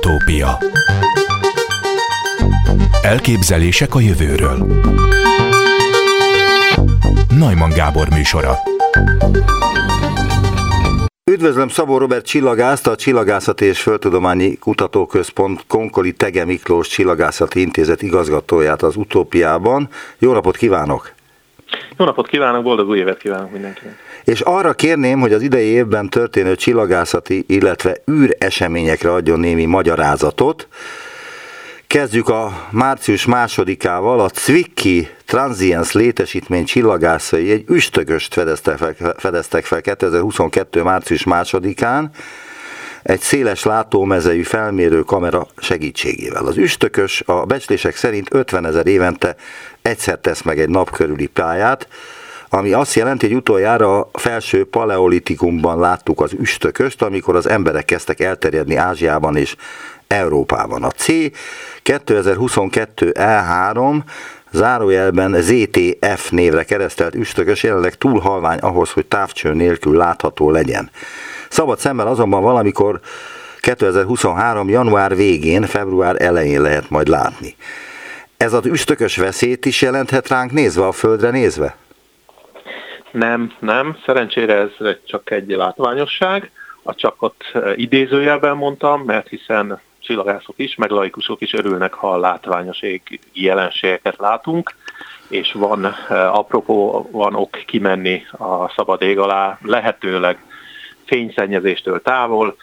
Utópia Elképzelések a jövőről Najman Gábor műsora Üdvözlöm Szabó Robert csillagászt, a Csillagászati és Földtudományi Kutatóközpont Konkoli Tege Miklós Csillagászati Intézet igazgatóját az Utópiában. Jó napot kívánok! Jó napot kívánok, boldog új évet kívánok mindenkinek! És arra kérném, hogy az idei évben történő csillagászati, illetve űr eseményekre adjon némi magyarázatot. Kezdjük a március másodikával, a Zwicky Transience létesítmény csillagászai egy üstököst fedeztek fel, fedeztek fel 2022. március másodikán, egy széles látómezejű felmérő kamera segítségével. Az üstökös a becslések szerint 50 ezer évente egyszer tesz meg egy nap körüli pályát, ami azt jelenti, hogy utoljára a felső paleolitikumban láttuk az üstököst, amikor az emberek kezdtek elterjedni Ázsiában és Európában. A C 2022 E3 zárójelben ZTF névre keresztelt üstökös jelenleg túl halvány ahhoz, hogy távcső nélkül látható legyen. Szabad szemmel azonban valamikor 2023. január végén, február elején lehet majd látni. Ez az üstökös veszélyt is jelenthet ránk nézve, a földre nézve? Nem, nem. Szerencsére ez csak egy látványosság. A csak ott idézőjelben mondtam, mert hiszen csillagászok is, meg laikusok is örülnek, ha látványos ég jelenségeket látunk, és van, apropó, van ok kimenni a szabad ég alá, lehetőleg fényszennyezéstől távol,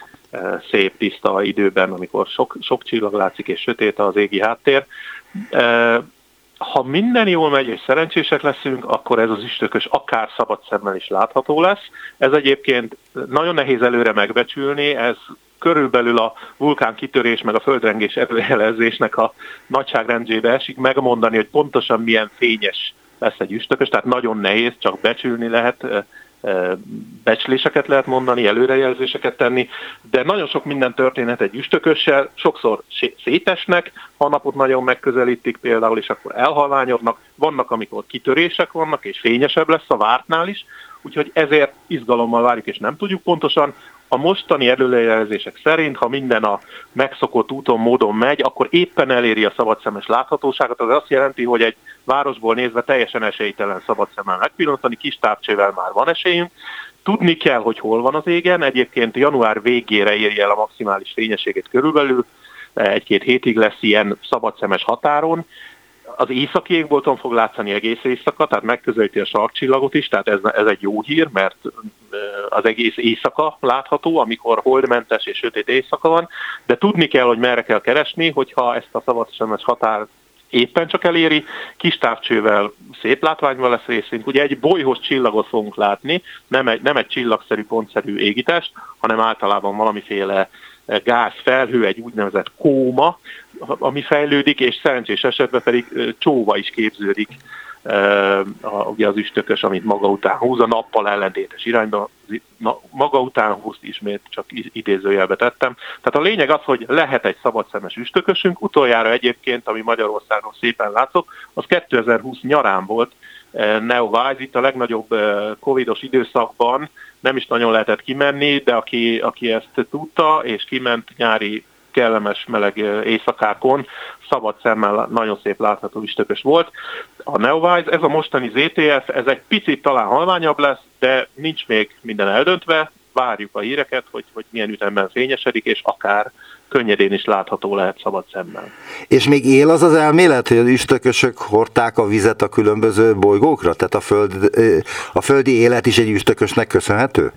szép, tiszta időben, amikor sok, sok csillag látszik és sötét az égi háttér ha minden jól megy és szerencsések leszünk, akkor ez az üstökös akár szabad szemmel is látható lesz. Ez egyébként nagyon nehéz előre megbecsülni, ez körülbelül a vulkán kitörés meg a földrengés előjelezésnek a nagyságrendjébe esik megmondani, hogy pontosan milyen fényes lesz egy üstökös, tehát nagyon nehéz, csak becsülni lehet becsléseket lehet mondani, előrejelzéseket tenni, de nagyon sok minden történhet egy üstökössel, sokszor szétesnek, ha napot nagyon megközelítik például, és akkor elhalványodnak, vannak, amikor kitörések vannak, és fényesebb lesz a vártnál is, úgyhogy ezért izgalommal várjuk, és nem tudjuk pontosan, a mostani előrejelzések szerint, ha minden a megszokott úton, módon megy, akkor éppen eléri a szabadszemes láthatóságot. Az azt jelenti, hogy egy városból nézve teljesen esélytelen szabadszemmel megpillantani, kis távcsével már van esélyünk. Tudni kell, hogy hol van az égen, egyébként január végére éri el a maximális fényességét körülbelül, egy-két hétig lesz ilyen szabadszemes határon, az északi égbolton fog látszani egész éjszaka, tehát megközelíti a sarkcsillagot is, tehát ez, ez egy jó hír, mert az egész éjszaka látható, amikor holdmentes és sötét éjszaka van, de tudni kell, hogy merre kell keresni, hogyha ezt a szabadsemes határ éppen csak eléri, kis távcsővel szép látványban lesz részünk. Ugye egy bolyhos csillagot fogunk látni, nem egy, nem egy csillagszerű, pontszerű égitest, hanem általában valamiféle gáz felhő, egy úgynevezett kóma, ami fejlődik, és szerencsés esetben pedig csóva is képződik a, ugye az üstökös, amit maga után húz, a nappal ellentétes irányba, maga után húz, ismét csak idézőjelbe tettem. Tehát a lényeg az, hogy lehet egy szabadszemes üstökösünk, utoljára egyébként, ami Magyarországon szépen látszott, az 2020 nyarán volt, Neowise, itt a legnagyobb covidos időszakban. Nem is nagyon lehetett kimenni, de aki, aki ezt tudta, és kiment nyári kellemes meleg éjszakákon, szabad szemmel nagyon szép látható üstökös volt. A Neowise, ez a mostani ZTF, ez egy picit talán halványabb lesz, de nincs még minden eldöntve, várjuk a híreket, hogy, hogy milyen ütemben fényesedik, és akár könnyedén is látható lehet szabad szemmel. És még él az az elmélet, hogy az üstökösök hordták a vizet a különböző bolygókra? Tehát a, föld, a földi élet is egy üstökösnek köszönhető?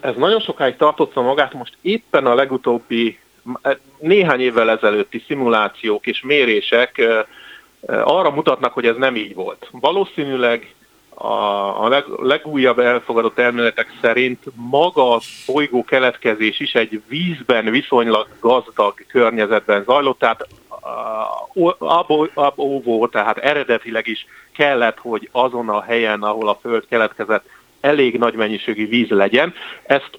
Ez nagyon sokáig tartotta magát, most éppen a legutóbbi néhány évvel ezelőtti szimulációk és mérések arra mutatnak, hogy ez nem így volt. Valószínűleg a, a leg, legújabb elfogadott elméletek szerint maga a bolygó keletkezés is egy vízben viszonylag gazdag környezetben zajlott, tehát ab óvó, tehát eredetileg is kellett, hogy azon a helyen, ahol a Föld keletkezett, elég nagy mennyiségű víz legyen. Ezt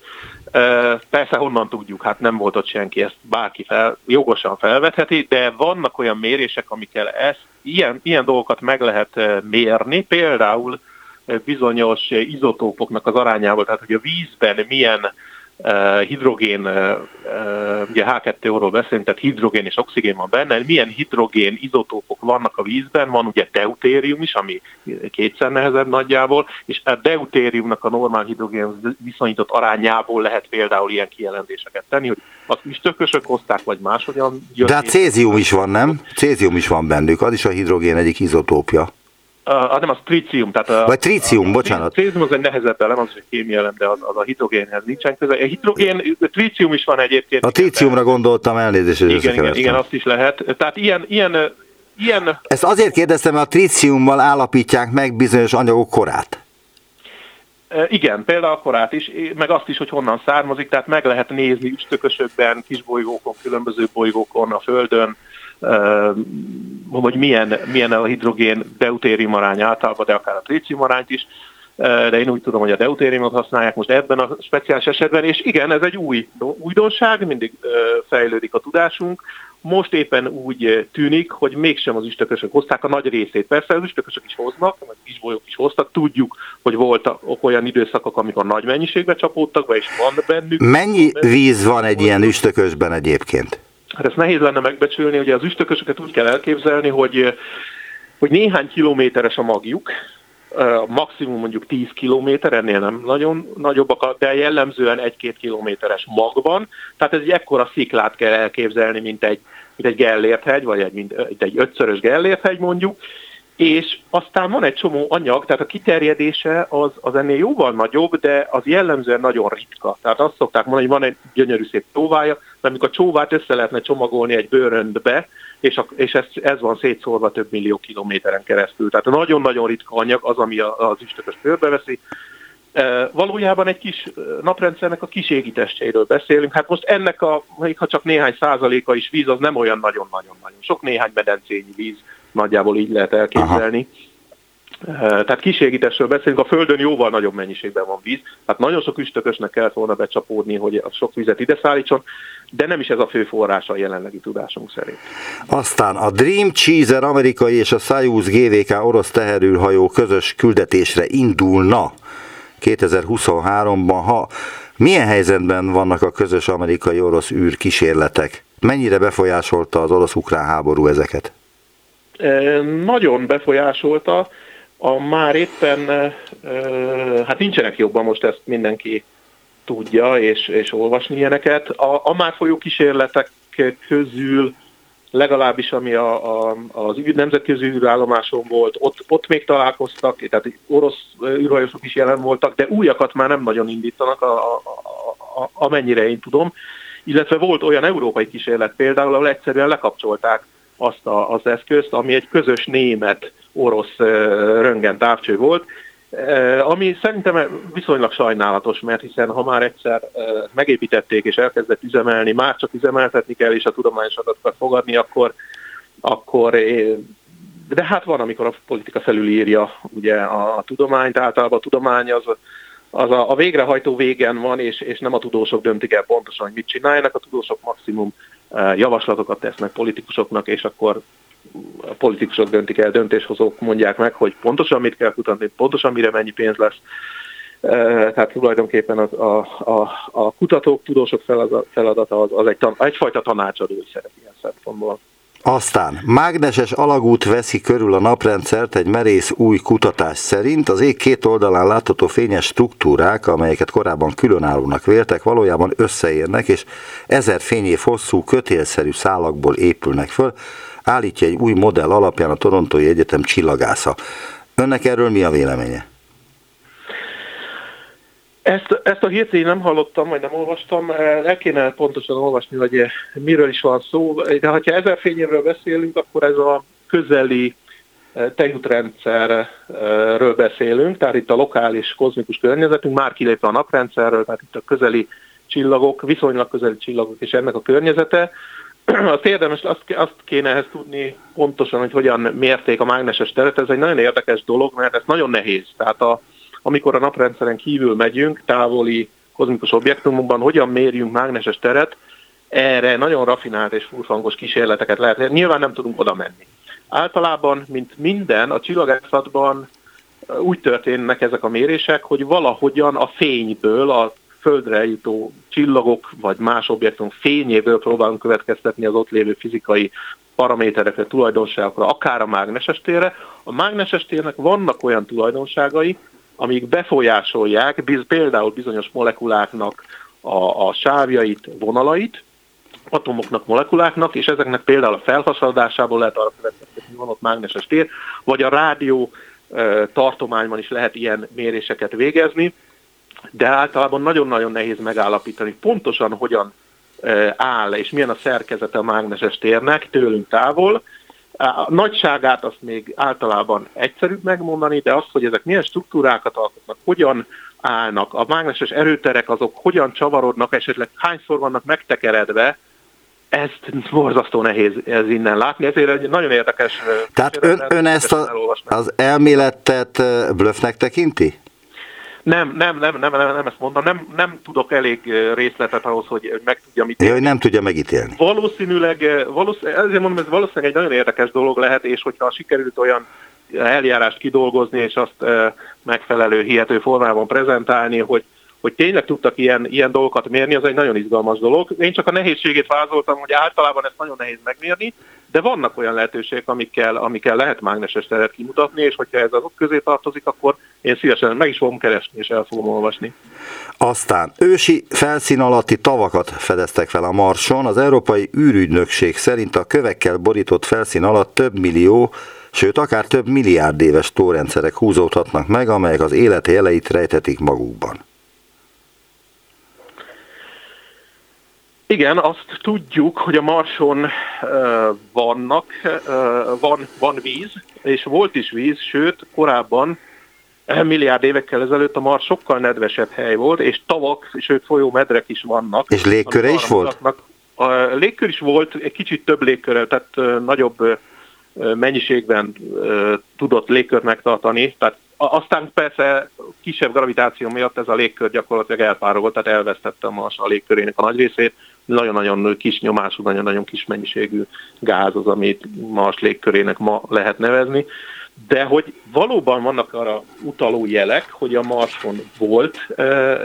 Persze honnan tudjuk, hát nem volt ott senki, ezt bárki fel, jogosan felvetheti, de vannak olyan mérések, amikkel ezt, ilyen, ilyen dolgokat meg lehet mérni, például bizonyos izotópoknak az arányával, tehát hogy a vízben milyen hidrogén, ugye H2-ról beszélünk, tehát hidrogén és oxigén van benne, milyen hidrogén izotópok vannak a vízben, van ugye deutérium is, ami kétszer nehezebb nagyjából, és a deutériumnak a normál hidrogén viszonyított arányából lehet például ilyen kijelentéseket tenni, hogy az üstökösök hozták, vagy máshogyan jött. De hát cézium is van, nem? Cézium is van bennük, az is a hidrogén egyik izotópja. Uh, nem, az tritium. Tehát a, Vagy tritium, a, bocsánat. A tritium az egy nehezebb elem, az egy kémia elem, de az, az a hidrogénhez nincsen köze. A hidrogén, a tritium is van egyébként. A tritiumra gondoltam, elnézést, hogy igen, igen, igen, azt is lehet. Tehát ilyen, ilyen, ilyen... Ezt azért kérdeztem, mert a tritiummal állapítják meg bizonyos anyagok korát. Igen, például a korát is, meg azt is, hogy honnan származik, tehát meg lehet nézni üstökösökben, kisbolygókon, különböző bolygókon, a Földön, hogy milyen, milyen a hidrogén deutérium arány általában, de akár a trícium arányt is, de én úgy tudom, hogy a deutériumot használják most ebben a speciális esetben, és igen, ez egy új újdonság, mindig fejlődik a tudásunk, most éppen úgy tűnik, hogy mégsem az üstökösök hozták a nagy részét. Persze az üstökösök is hoznak, meg kisbolyok is hoztak. Tudjuk, hogy voltak olyan időszakok, amikor nagy mennyiségbe csapódtak be, és van bennük. Mennyi víz van egy ilyen üstökösben egyébként? Hát ezt nehéz lenne megbecsülni, ugye az üstökösöket úgy kell elképzelni, hogy, hogy néhány kilométeres a magjuk, maximum mondjuk 10 kilométer, ennél nem nagyon nagyobbak, de jellemzően 1-2 kilométeres magban. Tehát ez egy ekkora sziklát kell elképzelni, mint egy, mint egy Gellért-hegy, vagy egy, mint egy ötszörös Gellért-hegy mondjuk, és aztán van egy csomó anyag, tehát a kiterjedése az, az ennél jóval nagyobb, de az jellemzően nagyon ritka. Tehát azt szokták mondani, hogy van egy gyönyörű szép csóvája, de amikor a csóvát össze lehetne csomagolni egy bőröndbe, és, a, és ez, ez van szétszórva több millió kilométeren keresztül. Tehát nagyon-nagyon ritka anyag az, ami az üstökös körbeveszi. E, valójában egy kis naprendszernek a kis égitestjeiről beszélünk. Hát most ennek a, ha csak néhány százaléka is víz, az nem olyan nagyon-nagyon-nagyon. Sok néhány medencényi víz nagyjából így lehet elképzelni. Aha. Tehát kísérítésről beszélünk, a Földön jóval nagyobb mennyiségben van víz, hát nagyon sok üstökösnek kellett volna becsapódni, hogy a sok vizet ide szállítson, de nem is ez a fő forrása a jelenlegi tudásunk szerint. Aztán a Dream Cheezer amerikai és a Soyuz GVK orosz teherülhajó közös küldetésre indulna 2023-ban. Ha milyen helyzetben vannak a közös amerikai-orosz űrkísérletek? Mennyire befolyásolta az orosz-ukrán háború ezeket? Nagyon befolyásolta, a már éppen, hát nincsenek jobban most ezt mindenki tudja és, és olvasni ilyeneket. A, a már folyó kísérletek közül legalábbis ami a, a, az nemzetközi űrállomáson volt, ott, ott még találkoztak, tehát orosz űrhajósok is jelen voltak, de újakat már nem nagyon indítanak, a, a, a, amennyire én tudom. Illetve volt olyan európai kísérlet például, ahol egyszerűen lekapcsolták azt a, az eszközt, ami egy közös német-orosz röngen távcső volt, ami szerintem viszonylag sajnálatos, mert hiszen ha már egyszer megépítették és elkezdett üzemelni, már csak üzemeltetni kell és a tudományos adatokat fogadni, akkor, akkor de hát van, amikor a politika felülírja ugye a, a tudományt, általában a tudomány az, az a, a végrehajtó végen van, és, és nem a tudósok döntik el pontosan, hogy mit csináljanak, a tudósok maximum javaslatokat tesznek politikusoknak, és akkor a politikusok döntik el, döntéshozók mondják meg, hogy pontosan mit kell kutatni, pontosan mire mennyi pénz lesz. Tehát tulajdonképpen az, a, a, a kutatók, tudósok feladata az, az egy, egyfajta tanácsadói szerep ilyen szempontból. Aztán mágneses alagút veszi körül a naprendszert egy merész új kutatás szerint. Az ég két oldalán látható fényes struktúrák, amelyeket korábban különállónak véltek, valójában összeérnek, és ezer fényév hosszú, kötélszerű szálakból épülnek föl, állítja egy új modell alapján a Torontói Egyetem csillagásza. Önnek erről mi a véleménye? Ezt, ezt a hírt én nem hallottam, vagy nem olvastam, el kéne pontosan olvasni, hogy miről is van szó. De ha ezer fényévről beszélünk, akkor ez a közeli eh, tejútrendszerről beszélünk, tehát itt a lokális kozmikus környezetünk, már kilépve a naprendszerről, tehát itt a közeli csillagok, viszonylag közeli csillagok és ennek a környezete. Azt érdemes, azt, azt kéne ehhez tudni pontosan, hogy hogyan mérték a mágneses teret. Ez egy nagyon érdekes dolog, mert ez nagyon nehéz. Tehát a, amikor a naprendszeren kívül megyünk, távoli kozmikus objektumokban, hogyan mérjünk mágneses teret, erre nagyon rafinált és furfangos kísérleteket lehet. Nyilván nem tudunk oda menni. Általában, mint minden, a csillagászatban úgy történnek ezek a mérések, hogy valahogyan a fényből, a földre jutó csillagok vagy más objektumok fényéből próbálunk következtetni az ott lévő fizikai paraméterekre, tulajdonságokra, akár a mágneses térre. A mágneses térnek vannak olyan tulajdonságai, amik befolyásolják például bizonyos molekuláknak a, a sávjait, vonalait, atomoknak, molekuláknak, és ezeknek például a felhasználásából lehet arra következtetni, hogy van ott mágneses tér, vagy a rádió tartományban is lehet ilyen méréseket végezni, de általában nagyon-nagyon nehéz megállapítani pontosan hogyan áll, és milyen a szerkezete a mágneses térnek tőlünk távol. A nagyságát azt még általában egyszerűbb megmondani, de azt, hogy ezek milyen struktúrákat alkotnak, hogyan állnak, a mágneses erőterek azok hogyan csavarodnak, esetleg hányszor vannak megtekeredve, ezt borzasztó nehéz ez innen látni, ezért egy nagyon érdekes... Tehát ön, ön ezt a, az elméletet blöffnek tekinti? Nem, nem, nem, nem, nem, nem ezt mondom, nem, nem tudok elég részletet ahhoz, hogy meg tudja mit. Jó, nem tudja megítélni. Valószínűleg, valószínűleg, ezért mondom, ez valószínűleg egy nagyon érdekes dolog lehet, és hogyha sikerült olyan eljárást kidolgozni, és azt megfelelő hihető formában prezentálni, hogy hogy tényleg tudtak ilyen, ilyen dolgokat mérni, az egy nagyon izgalmas dolog. Én csak a nehézségét vázoltam, hogy általában ezt nagyon nehéz megmérni, de vannak olyan lehetőségek, amikkel, amikkel lehet mágneses teret kimutatni, és hogyha ez azok közé tartozik, akkor én szívesen meg is fogom keresni, és el fogom olvasni. Aztán ősi felszín alatti tavakat fedeztek fel a Marson. Az Európai űrügynökség szerint a kövekkel borított felszín alatt több millió sőt akár több milliárd éves tórendszerek húzódhatnak meg, amelyek az élet jeleit rejtetik magukban. Igen, azt tudjuk, hogy a Marson uh, vannak, uh, van, van víz, és volt is víz, sőt, korábban milliárd évekkel ezelőtt a Mars sokkal nedvesebb hely volt, és tavak, sőt folyómedrek is vannak. És légköre is volt? A légkör is volt, egy kicsit több légköre, tehát nagyobb mennyiségben tudott légkört megtartani, tehát aztán persze kisebb gravitáció miatt ez a légkör gyakorlatilag elpárolgott, tehát elvesztette a Mars a légkörének a nagy részét, nagyon-nagyon kis nyomású, nagyon-nagyon kis mennyiségű gáz az, amit Mars légkörének ma lehet nevezni. De hogy valóban vannak arra utaló jelek, hogy a Marson volt ö,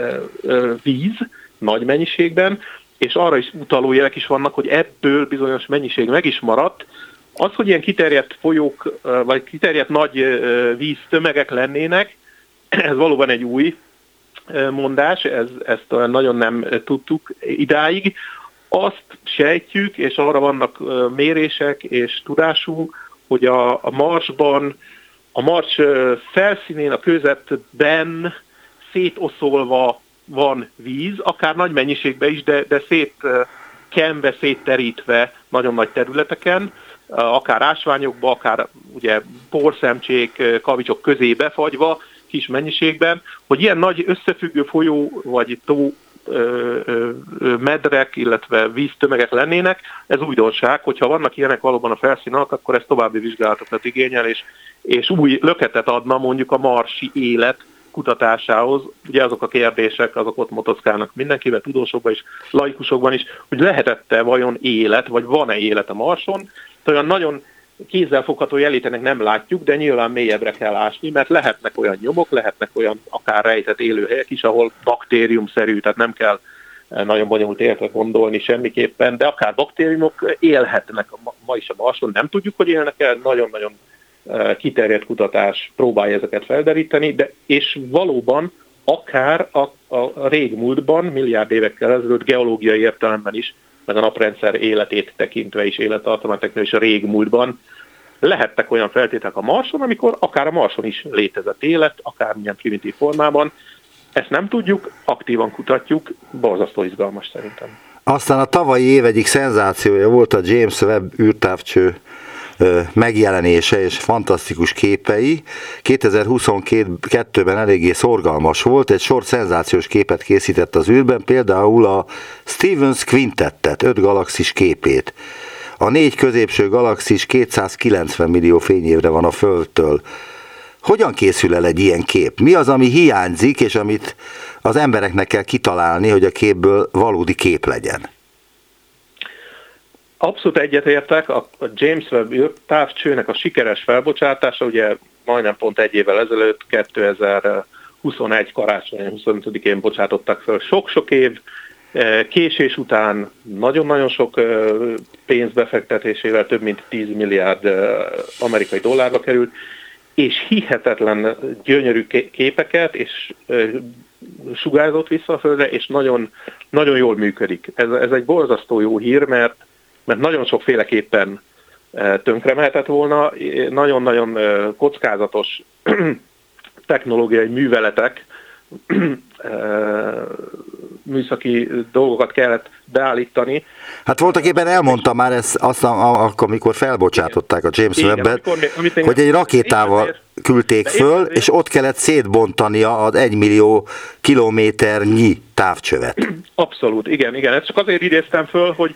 ö, víz nagy mennyiségben, és arra is utaló jelek is vannak, hogy ebből bizonyos mennyiség meg is maradt. Az, hogy ilyen kiterjedt folyók, vagy kiterjedt nagy víztömegek lennének, ez valóban egy új mondás, ez, ezt nagyon nem tudtuk idáig. Azt sejtjük, és arra vannak mérések és tudásunk, hogy a, a Marsban, a Mars felszínén, a közetben szétoszolva van víz, akár nagy mennyiségben is, de, de szét kembe, szétterítve nagyon nagy területeken, akár ásványokba, akár ugye porszemcsék, kavicsok közé befagyva, kis mennyiségben, hogy ilyen nagy összefüggő folyó vagy tó medrek, illetve víztömegek lennének, ez újdonság, hogyha vannak ilyenek valóban a felszín alatt, akkor ez további vizsgálatokat igényel, és, és új löketet adna mondjuk a marsi élet kutatásához. Ugye azok a kérdések, azok ott motoszkálnak mindenkivel, tudósokban is, laikusokban is, hogy lehetette vajon élet, vagy van-e élet a Marson. Olyan nagyon kézzelfogható jelétenek nem látjuk, de nyilván mélyebbre kell ásni, mert lehetnek olyan nyomok, lehetnek olyan akár rejtett élőhelyek is, ahol baktériumszerű, tehát nem kell eh, nagyon bonyolult életre gondolni semmiképpen, de akár baktériumok élhetnek. Ma is a Marson, nem tudjuk, hogy élnek el, nagyon-nagyon eh, kiterjedt kutatás próbálja ezeket felderíteni, de és valóban akár a, a régmúltban, milliárd évekkel ezelőtt geológiai értelemben is meg a naprendszer életét tekintve is, élettartamát tekintve is a régmúltban lehettek olyan feltételek a Marson, amikor akár a Marson is létezett élet, akár milyen primitív formában. Ezt nem tudjuk, aktívan kutatjuk, borzasztó izgalmas szerintem. Aztán a tavalyi év egyik szenzációja volt a James Webb űrtávcső megjelenése és fantasztikus képei. 2022-ben eléggé szorgalmas volt, egy sor szenzációs képet készített az űrben, például a Stevens Quintettet, öt galaxis képét. A négy középső galaxis 290 millió fényévre van a Földtől. Hogyan készül el egy ilyen kép? Mi az, ami hiányzik, és amit az embereknek kell kitalálni, hogy a képből valódi kép legyen? Abszolút egyetértek, a James Webb űrtávcsőnek a sikeres felbocsátása, ugye majdnem pont egy évvel ezelőtt, 21 karácsony 25-én bocsátottak föl. Sok-sok év késés után nagyon-nagyon sok pénz befektetésével több mint 10 milliárd amerikai dollárba került, és hihetetlen gyönyörű képeket, és sugárzott vissza a földre, és nagyon, nagyon jól működik. Ez, ez egy borzasztó jó hír, mert, mert nagyon sokféleképpen tönkre mehetett volna, nagyon-nagyon kockázatos technológiai műveletek, műszaki dolgokat kellett beállítani. Hát voltak éppen elmondta már ezt azt, akkor, amikor felbocsátották a James Webb-et, hogy egy rakétával küldték föl, és ott kellett szétbontania az egymillió kilométernyi távcsövet. Abszolút, igen, igen. Ezt csak azért idéztem föl, hogy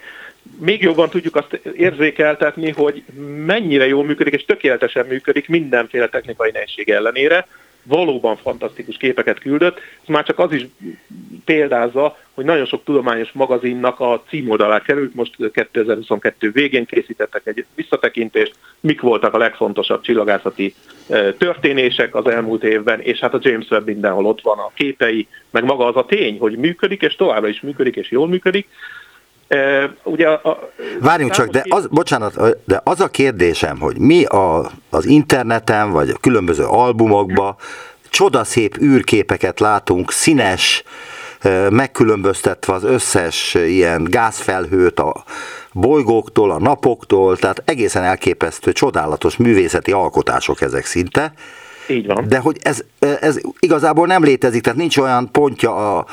még jobban tudjuk azt érzékeltetni, hogy mennyire jól működik, és tökéletesen működik mindenféle technikai nehézség ellenére. Valóban fantasztikus képeket küldött. Ez már csak az is példázza, hogy nagyon sok tudományos magazinnak a címoldalá került. Most 2022 végén készítettek egy visszatekintést, mik voltak a legfontosabb csillagászati e, történések az elmúlt évben, és hát a James Webb mindenhol ott van a képei, meg maga az a tény, hogy működik, és továbbra is működik, és jól működik. Ugye a, Várjunk csak, de az, bocsánat, de az a kérdésem, hogy mi a, az interneten, vagy a különböző albumokban csodaszép űrképeket látunk, színes, megkülönböztetve az összes ilyen gázfelhőt a bolygóktól, a napoktól, tehát egészen elképesztő, csodálatos művészeti alkotások ezek szinte. Így van. De hogy ez, ez igazából nem létezik, tehát nincs olyan pontja a,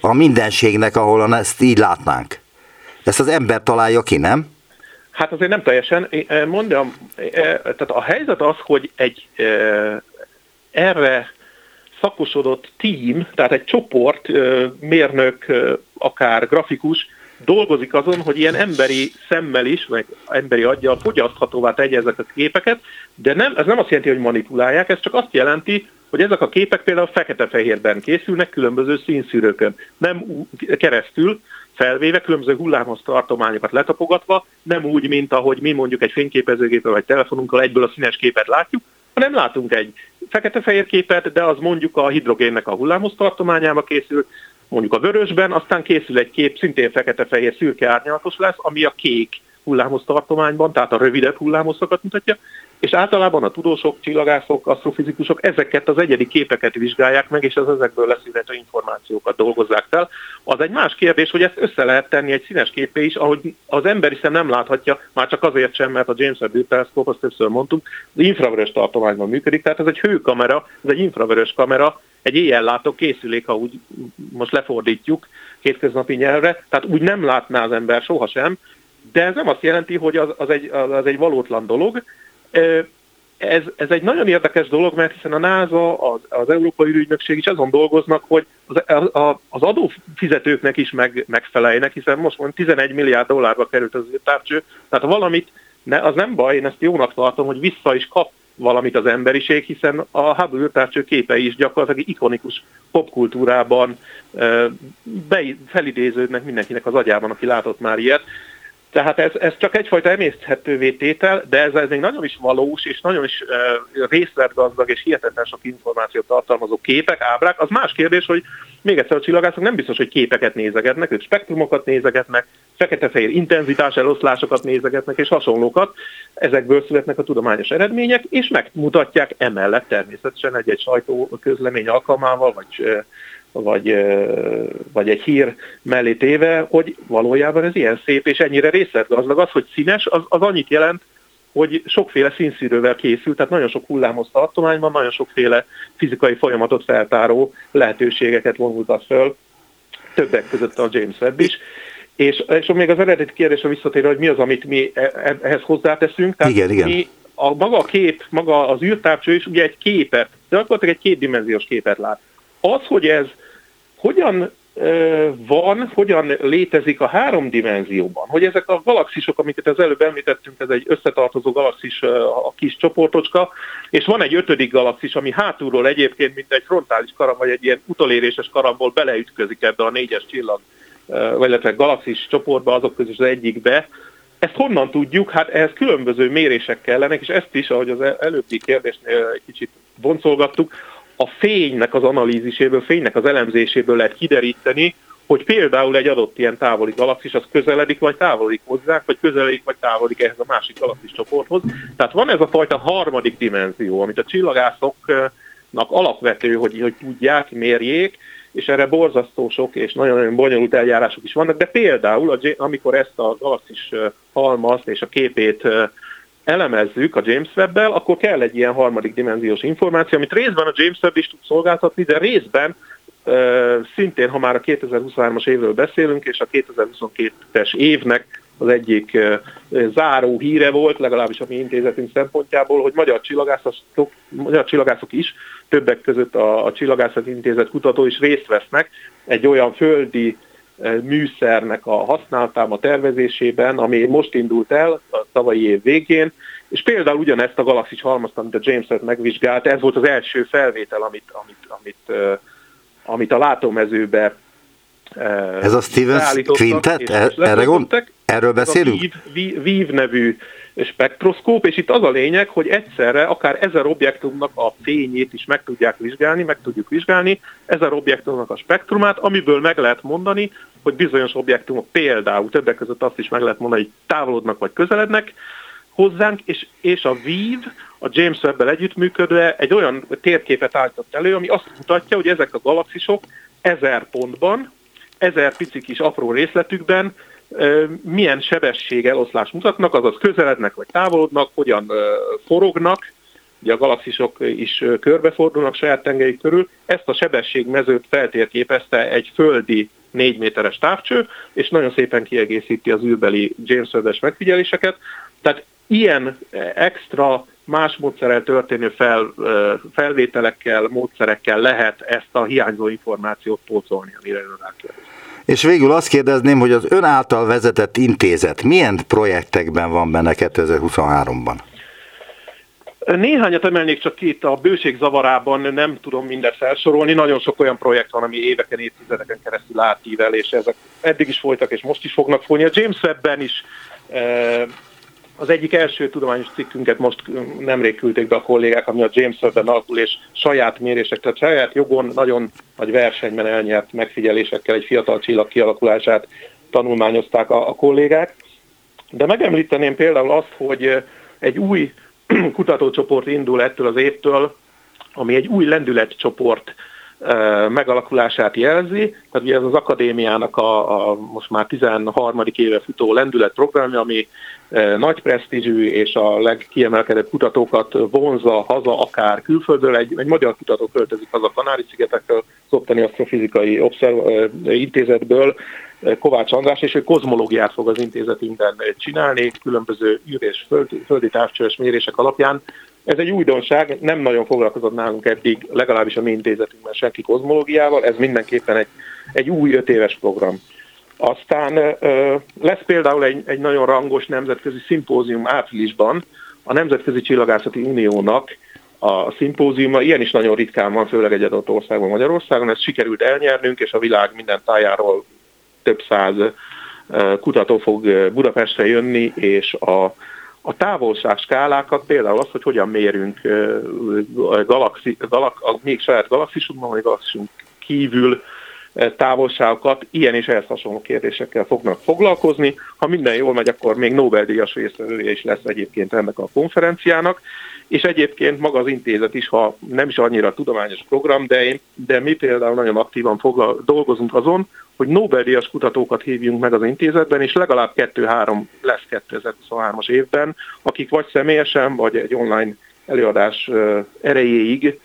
a mindenségnek, ahol ezt így látnánk. Ezt az ember találja ki, nem? Hát azért nem teljesen. Mondjam, tehát a helyzet az, hogy egy erre szakosodott tím, tehát egy csoport, mérnök, akár grafikus dolgozik azon, hogy ilyen emberi szemmel is, vagy emberi aggyal fogyaszthatóvá tegye ezeket a képeket, de nem, ez nem azt jelenti, hogy manipulálják, ez csak azt jelenti, hogy ezek a képek például fekete-fehérben készülnek különböző színszűrőkön, nem keresztül, felvéve, különböző hullámos tartományokat letapogatva, nem úgy, mint ahogy mi mondjuk egy fényképezőgéppel vagy telefonunkkal egyből a színes képet látjuk, hanem látunk egy fekete-fehér képet, de az mondjuk a hidrogénnek a hullámos tartományába készül, mondjuk a vörösben, aztán készül egy kép, szintén fekete-fehér szürke árnyalatos lesz, ami a kék hullámos tartományban, tehát a rövidebb hullámoszakat mutatja, és általában a tudósok, csillagászok, asztrofizikusok ezeket az egyedi képeket vizsgálják meg, és az ezekből leszűrhető információkat dolgozzák fel. Az egy más kérdés, hogy ezt össze lehet tenni egy színes képé is, ahogy az emberi szem nem láthatja, már csak azért sem, mert a James Webb teleszkóp, azt többször mondtuk, az infravörös tartományban működik, tehát ez egy hőkamera, ez egy infravörös kamera, egy éjjellátó készülék, ha úgy most lefordítjuk hétköznapi nyelvre, tehát úgy nem látná az ember sohasem, de ez nem azt jelenti, hogy az, az, egy, az egy valótlan dolog, ez, ez egy nagyon érdekes dolog, mert hiszen a NASA, az, az Európai Ügynökség is azon dolgoznak, hogy az, az adófizetőknek is meg, megfeleljenek, hiszen most van 11 milliárd dollárba került az távcső, tehát valamit, ne, az nem baj, én ezt jónak tartom, hogy vissza is kap valamit az emberiség, hiszen a Hubble űrtávcső képei is gyakorlatilag ikonikus popkultúrában be, felidéződnek mindenkinek az agyában, aki látott már ilyet. Tehát ez, ez csak egyfajta emészthetővé tétel, de ez, ez még nagyon is valós, és nagyon is uh, részletgazdag és hihetetlen sok információt tartalmazó képek, ábrák. Az más kérdés, hogy még egyszer a csillagászok nem biztos, hogy képeket nézegetnek, ők spektrumokat nézegetnek, fekete-fehér intenzitás eloszlásokat nézegetnek, és hasonlókat. Ezekből születnek a tudományos eredmények, és megmutatják emellett természetesen egy-egy sajtóközlemény alkalmával, vagy vagy, vagy egy hír mellé téve, hogy valójában ez ilyen szép és ennyire részletgazdag. Az, hogy színes, az, az annyit jelent, hogy sokféle színszűrővel készült, tehát nagyon sok hullámos tartományban, nagyon sokféle fizikai folyamatot feltáró lehetőségeket vonultat föl, többek között a James Webb is. És, és még az eredeti kérdésre visszatérve, hogy mi az, amit mi e, e, ehhez hozzáteszünk. Tehát igen, igen. Mi a, maga a kép, maga az űrtávcső is ugye egy képet, de akkor egy kétdimenziós képet lát. Az, hogy ez hogyan van, hogyan létezik a három dimenzióban, hogy ezek a galaxisok, amiket az előbb említettünk, ez egy összetartozó galaxis, a kis csoportocska, és van egy ötödik galaxis, ami hátulról egyébként, mint egy frontális karam, vagy egy ilyen utoléréses karamból beleütközik ebbe a négyes csillag, vagy illetve galaxis csoportba, azok közül az egyikbe. Ezt honnan tudjuk? Hát ehhez különböző mérések kellenek, és ezt is, ahogy az előbbi kérdésnél egy kicsit boncolgattuk, a fénynek az analíziséből, fénynek az elemzéséből lehet kideríteni, hogy például egy adott ilyen távoli galaxis az közeledik vagy távolodik hozzá, vagy közeledik vagy távolodik ehhez a másik galaxis csoporthoz. Tehát van ez a fajta harmadik dimenzió, amit a csillagászoknak alapvető, hogy, hogy tudják, mérjék, és erre borzasztó sok és nagyon-nagyon bonyolult eljárások is vannak, de például, amikor ezt a galaxis halmazt és a képét elemezzük a James Webb-bel, akkor kell egy ilyen harmadik dimenziós információ, amit részben a James Webb is tud szolgáltatni, de részben szintén, ha már a 2023-as évről beszélünk, és a 2022-es évnek az egyik záró híre volt, legalábbis a mi intézetünk szempontjából, hogy magyar csillagászok, magyar csillagászok is, többek között a, a Csillagászati Intézet kutató is részt vesznek egy olyan földi műszernek a használatában, a tervezésében, ami most indult el a tavalyi év végén, és például ugyanezt a galaxis halmazt, amit a James Webb megvizsgált, ez volt az első felvétel, amit, amit, amit, amit a látómezőbe ez a Steven Quintet? Er- erre gond? Erről beszélünk? A VIV, VIV nevű spektroszkóp, és itt az a lényeg, hogy egyszerre akár ezer objektumnak a fényét is meg tudják vizsgálni, meg tudjuk vizsgálni, ezer objektumnak a spektrumát, amiből meg lehet mondani, hogy bizonyos objektumok például többek között azt is meg lehet mondani, hogy távolodnak vagy közelednek hozzánk, és, és a VIV, a James Webb-el együttműködve egy olyan térképet állított elő, ami azt mutatja, hogy ezek a galaxisok ezer pontban, ezer pici kis apró részletükben milyen sebesség eloszlás mutatnak, azaz közelednek vagy távolodnak, hogyan forognak, ugye a galaxisok is körbefordulnak saját tengelyük körül, ezt a sebességmezőt feltérképezte egy földi 4 méteres távcső, és nagyon szépen kiegészíti az űrbeli James Webb-es megfigyeléseket. Tehát ilyen extra más módszerrel történő fel, felvételekkel, módszerekkel lehet ezt a hiányzó információt pócolni, amire ön rákérdez. És végül azt kérdezném, hogy az ön által vezetett intézet milyen projektekben van benne 2023-ban? Néhányat emelnék csak ki itt a bőség zavarában, nem tudom mindet felsorolni. Nagyon sok olyan projekt van, ami éveken, évtizedeken keresztül átível, és ezek eddig is folytak, és most is fognak folyni. A James Webb-ben is az egyik első tudományos cikkünket most nemrég küldték be a kollégák, ami a James Webb-ben alakul, és saját mérések, tehát saját jogon nagyon nagy versenyben elnyert megfigyelésekkel egy fiatal csillag kialakulását tanulmányozták a, a kollégák. De megemlíteném például azt, hogy egy új kutatócsoport indul ettől az évtől, ami egy új lendületcsoport megalakulását jelzi. Tehát ugye ez az akadémiának a, a most már 13. éve futó lendület programja, ami nagy presztízsű és a legkiemelkedőbb kutatókat vonza haza, akár külföldről. Egy, egy magyar kutató költözik haza Kanári-szigetekről, az Ottani Asztrofizikai Observ- Intézetből, Kovács András, és ő kozmológiát fog az intézetünkben csinálni, különböző űr- és földi, földi távcsős mérések alapján. Ez egy újdonság, nem nagyon foglalkozott nálunk eddig, legalábbis a mi intézetünkben senki kozmológiával, ez mindenképpen egy, egy új öt éves program. Aztán lesz például egy, egy nagyon rangos nemzetközi szimpózium áprilisban, a Nemzetközi Csillagászati Uniónak a szimpóziuma, ilyen is nagyon ritkán van, főleg egy adott országban, Magyarországon, ezt sikerült elnyernünk, és a világ minden tájáról több száz kutató fog Budapestre jönni, és a, a távolságskálákat, például az, hogy hogyan mérünk galaxi, galak, még saját galaxisunkban, vagy galaxisunk kívül távolságokat, ilyen és ehhez hasonló kérdésekkel fognak foglalkozni. Ha minden jól megy, akkor még Nobel-díjas résztvevője is lesz egyébként ennek a konferenciának, és egyébként maga az intézet is, ha nem is annyira tudományos program, de, én, de mi például nagyon aktívan foglal, dolgozunk azon, hogy Nobel-díjas kutatókat hívjunk meg az intézetben, és legalább kettő-három lesz 2023-as évben, akik vagy személyesen, vagy egy online előadás erejéig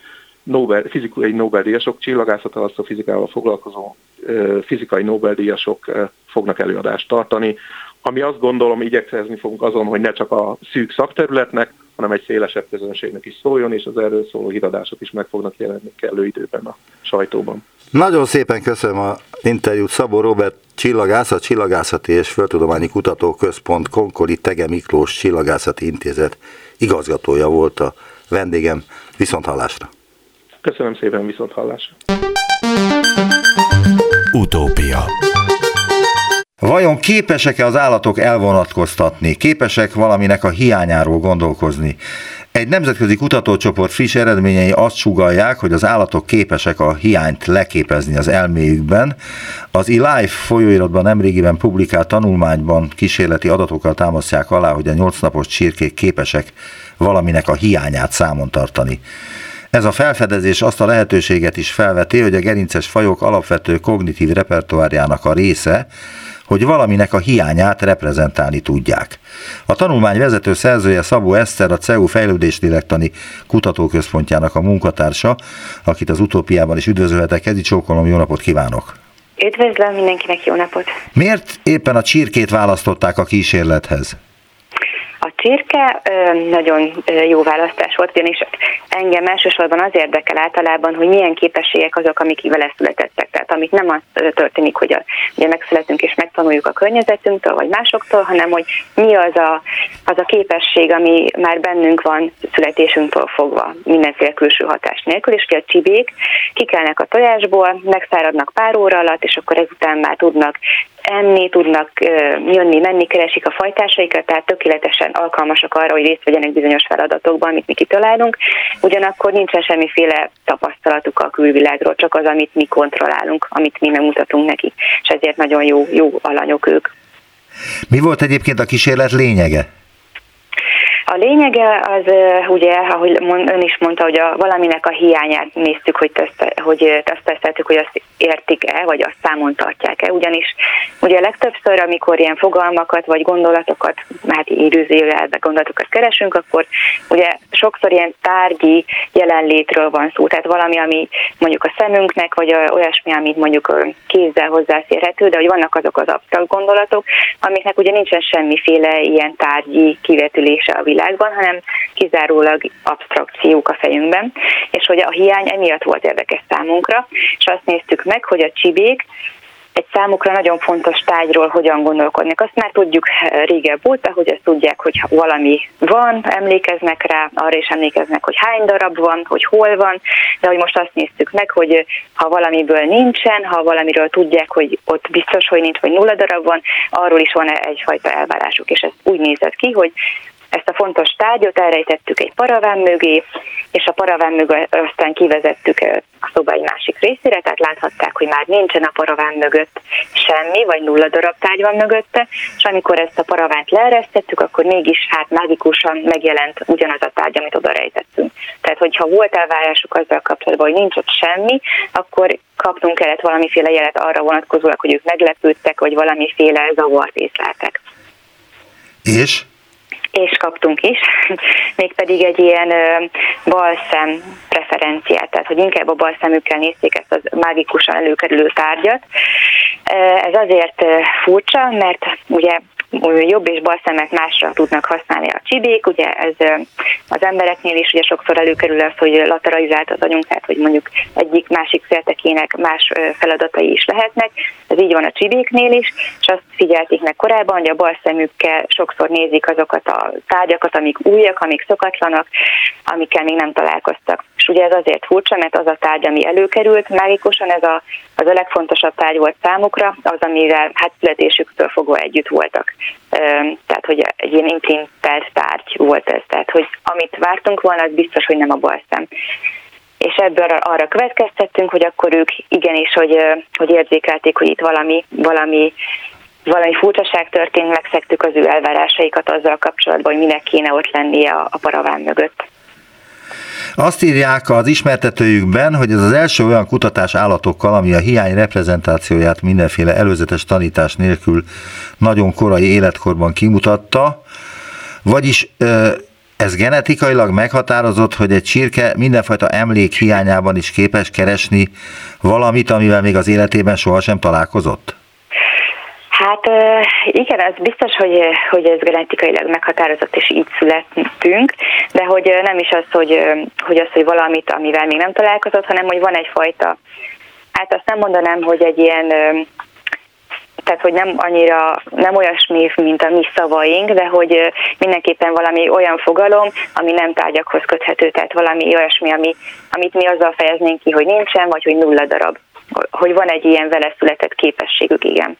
Nobel, fizikai Nobel-díjasok, csillagászattal, asztrofizikával foglalkozó fizikai Nobel-díjasok fognak előadást tartani, ami azt gondolom igyekezni fogunk azon, hogy ne csak a szűk szakterületnek, hanem egy szélesebb közönségnek is szóljon, és az erről szóló híradások is meg fognak jelenni kellő időben a sajtóban. Nagyon szépen köszönöm a interjút Szabó Robert csillagász, a Csillagászati és Földtudományi Kutatóközpont Konkoli Tege Miklós Csillagászati Intézet igazgatója volt a vendégem. Viszont hallásra! Köszönöm szépen, viszont hallásra! Utópia Vajon képesek-e az állatok elvonatkoztatni? Képesek valaminek a hiányáról gondolkozni? Egy nemzetközi kutatócsoport friss eredményei azt sugalják, hogy az állatok képesek a hiányt leképezni az elméjükben. Az eLife folyóiratban nemrégiben publikált tanulmányban kísérleti adatokkal támasztják alá, hogy a nyolc napos csirkék képesek valaminek a hiányát számon tartani. Ez a felfedezés azt a lehetőséget is felveti, hogy a gerinces fajok alapvető kognitív repertoárjának a része, hogy valaminek a hiányát reprezentálni tudják. A tanulmány vezető szerzője Szabó Eszter, a CEU fejlődésdilektani kutatóközpontjának a munkatársa, akit az utópiában is üdvözölhetek. Kezi csókolom, jó napot kívánok! Üdvözlöm mindenkinek, jó napot! Miért éppen a csirkét választották a kísérlethez? A csirke nagyon jó választás volt, ugyanis engem elsősorban az érdekel általában, hogy milyen képességek azok, amik vele születettek. Tehát amit nem az történik, hogy a, ugye megszületünk és megtanuljuk a környezetünktől vagy másoktól, hanem hogy mi az a, az a képesség, ami már bennünk van születésünktől fogva, mindenféle külső hatás nélkül, és ugye a csibék kikelnek a tojásból, megszáradnak pár óra alatt, és akkor ezután már tudnak enni, tudnak jönni, menni, keresik a fajtásaikat, tehát tökéletesen alkalmasak arra, hogy részt vegyenek bizonyos feladatokban, amit mi kitalálunk. Ugyanakkor nincsen semmiféle tapasztalatuk a külvilágról, csak az, amit mi kontrollálunk, amit mi megmutatunk nekik, és ezért nagyon jó, jó alanyok ők. Mi volt egyébként a kísérlet lényege? A lényege az ugye, ahogy ön is mondta, hogy a, valaminek a hiányát néztük, hogy, teszte, hogy teszteltük, hogy azt értik-e, vagy azt számon tartják-e, ugyanis ugye legtöbbször, amikor ilyen fogalmakat vagy gondolatokat, hát időzőjelbe gondolatokat keresünk, akkor ugye sokszor ilyen tárgyi jelenlétről van szó, tehát valami, ami mondjuk a szemünknek, vagy olyasmi, amit mondjuk kézzel hozzáférhető, de hogy vannak azok az absztrakt gondolatok, amiknek ugye nincsen semmiféle ilyen tárgyi kivetülése a világ világban, hanem kizárólag abstrakciók a fejünkben, és hogy a hiány emiatt volt érdekes számunkra, és azt néztük meg, hogy a csibék egy számukra nagyon fontos tájról hogyan gondolkodnak. Azt már tudjuk régebb óta, hogy ezt tudják, hogy valami van, emlékeznek rá, arra is emlékeznek, hogy hány darab van, hogy hol van, de hogy most azt néztük meg, hogy ha valamiből nincsen, ha valamiről tudják, hogy ott biztos, hogy nincs, vagy nulla darab van, arról is van egyfajta elvárásuk, és ez úgy nézett ki, hogy ezt a fontos tárgyat elrejtettük egy paraván mögé, és a paraván mögé aztán kivezettük a szoba egy másik részére, tehát láthatták, hogy már nincsen a paraván mögött semmi, vagy nulla darab tárgy van mögötte, és amikor ezt a paravánt leeresztettük, akkor mégis hát mágikusan megjelent ugyanaz a tárgy, amit oda rejtettünk. Tehát, hogyha volt elvárásuk azzal kapcsolatban, hogy nincs ott semmi, akkor kapnunk kellett valamiféle jelet arra vonatkozólag, hogy ők meglepődtek, vagy valamiféle zavart észleltek. És? És kaptunk is, mégpedig egy ilyen balszem preferenciát, tehát hogy inkább a balszemükkel nézték ezt az mágikusan előkerülő tárgyat. Ez azért furcsa, mert ugye jobb és bal szemet másra tudnak használni a csibék, ugye ez az embereknél is ugye sokszor előkerül az, hogy lateralizált az agyunk, tehát hogy mondjuk egyik másik féltekének más feladatai is lehetnek, ez így van a csibéknél is, és azt figyelték meg korábban, hogy a bal szemükkel sokszor nézik azokat a tárgyakat, amik újak, amik szokatlanak, amikkel még nem találkoztak. És ugye ez azért furcsa, mert az a tárgy, ami előkerült, mágikusan ez a, az a legfontosabb tárgy volt számukra, az, amivel hát születésüktől fogva együtt voltak. Tehát, hogy egy ilyen imprinter tárgy volt ez, tehát, hogy amit vártunk volna, az biztos, hogy nem a balszem és ebből arra következtettünk, hogy akkor ők igenis, hogy, hogy érzékelték, hogy itt valami, valami valami furcsaság történt, megszektük az ő elvárásaikat azzal kapcsolatban, hogy minek kéne ott lennie a, a paraván mögött. Azt írják az ismertetőjükben, hogy ez az első olyan kutatás állatokkal, ami a hiány reprezentációját mindenféle előzetes tanítás nélkül nagyon korai életkorban kimutatta, vagyis ez genetikailag meghatározott, hogy egy csirke mindenfajta emlék hiányában is képes keresni valamit, amivel még az életében sohasem találkozott? Hát igen, ez biztos, hogy, hogy ez genetikailag meghatározott, és így születtünk, de hogy nem is az, hogy, hogy az, hogy valamit, amivel még nem találkozott, hanem hogy van egyfajta, hát azt nem mondanám, hogy egy ilyen tehát hogy nem annyira, nem olyasmi, mint a mi szavaink, de hogy mindenképpen valami olyan fogalom, ami nem tárgyakhoz köthető, tehát valami olyasmi, ami, amit mi azzal fejeznénk ki, hogy nincsen, vagy hogy nulla darab. Hogy van egy ilyen vele született képességük, igen.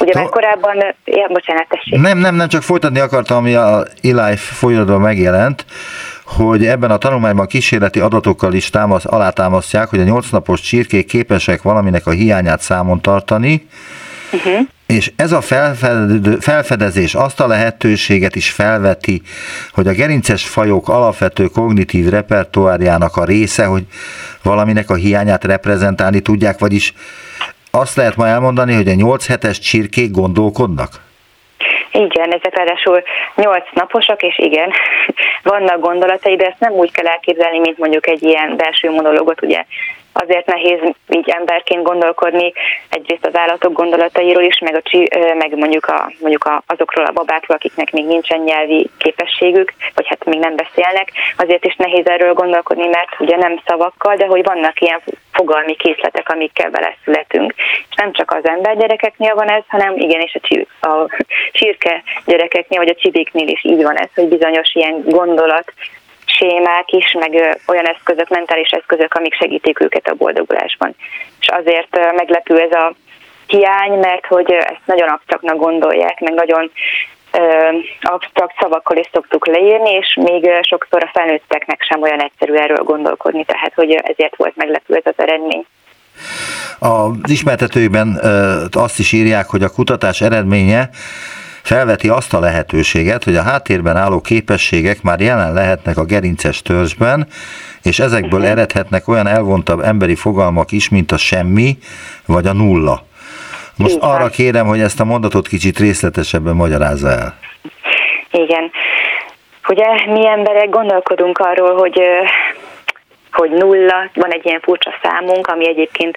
Ugye Ta... korábban, ja, bocsánat, tessék. Nem, nem, nem, csak folytatni akartam, ami a eLife folyadóban megjelent, hogy ebben a tanulmányban kísérleti adatokkal is támasz, alátámasztják, hogy a nyolc napos csirkék képesek valaminek a hiányát számon tartani, uh-huh. és ez a felfedezés azt a lehetőséget is felveti, hogy a gerinces fajok alapvető kognitív repertoárjának a része, hogy valaminek a hiányát reprezentálni tudják, vagyis azt lehet ma elmondani, hogy a 8 hetes csirkék gondolkodnak? Igen, ezek ráadásul 8 naposak, és igen, vannak gondolatai, de ezt nem úgy kell elképzelni, mint mondjuk egy ilyen belső monológot, ugye azért nehéz így emberként gondolkodni egyrészt az állatok gondolatairól is, meg, a, meg mondjuk, a, mondjuk a, azokról a babákról, akiknek még nincsen nyelvi képességük, vagy hát még nem beszélnek. Azért is nehéz erről gondolkodni, mert ugye nem szavakkal, de hogy vannak ilyen fogalmi készletek, amikkel beleszületünk. És nem csak az ember gyerekeknél van ez, hanem igenis a, csí, a csirke gyerekeknél, vagy a csibéknél is így van ez, hogy bizonyos ilyen gondolat sémák is, meg olyan eszközök, mentális eszközök, amik segítik őket a boldogulásban. És azért meglepő ez a hiány, mert hogy ezt nagyon absztraktnak gondolják, meg nagyon absztrakt szavakkal is szoktuk leírni, és még sokszor a felnőtteknek sem olyan egyszerű erről gondolkodni, tehát hogy ezért volt meglepő ez az eredmény. Az ismertetőjében azt is írják, hogy a kutatás eredménye felveti azt a lehetőséget, hogy a háttérben álló képességek már jelen lehetnek a gerinces törzsben, és ezekből uh-huh. eredhetnek olyan elvontabb emberi fogalmak is, mint a semmi vagy a nulla. Most Igen. arra kérem, hogy ezt a mondatot kicsit részletesebben magyarázza el. Igen. Ugye mi emberek gondolkodunk arról, hogy hogy nulla, van egy ilyen furcsa számunk, ami egyébként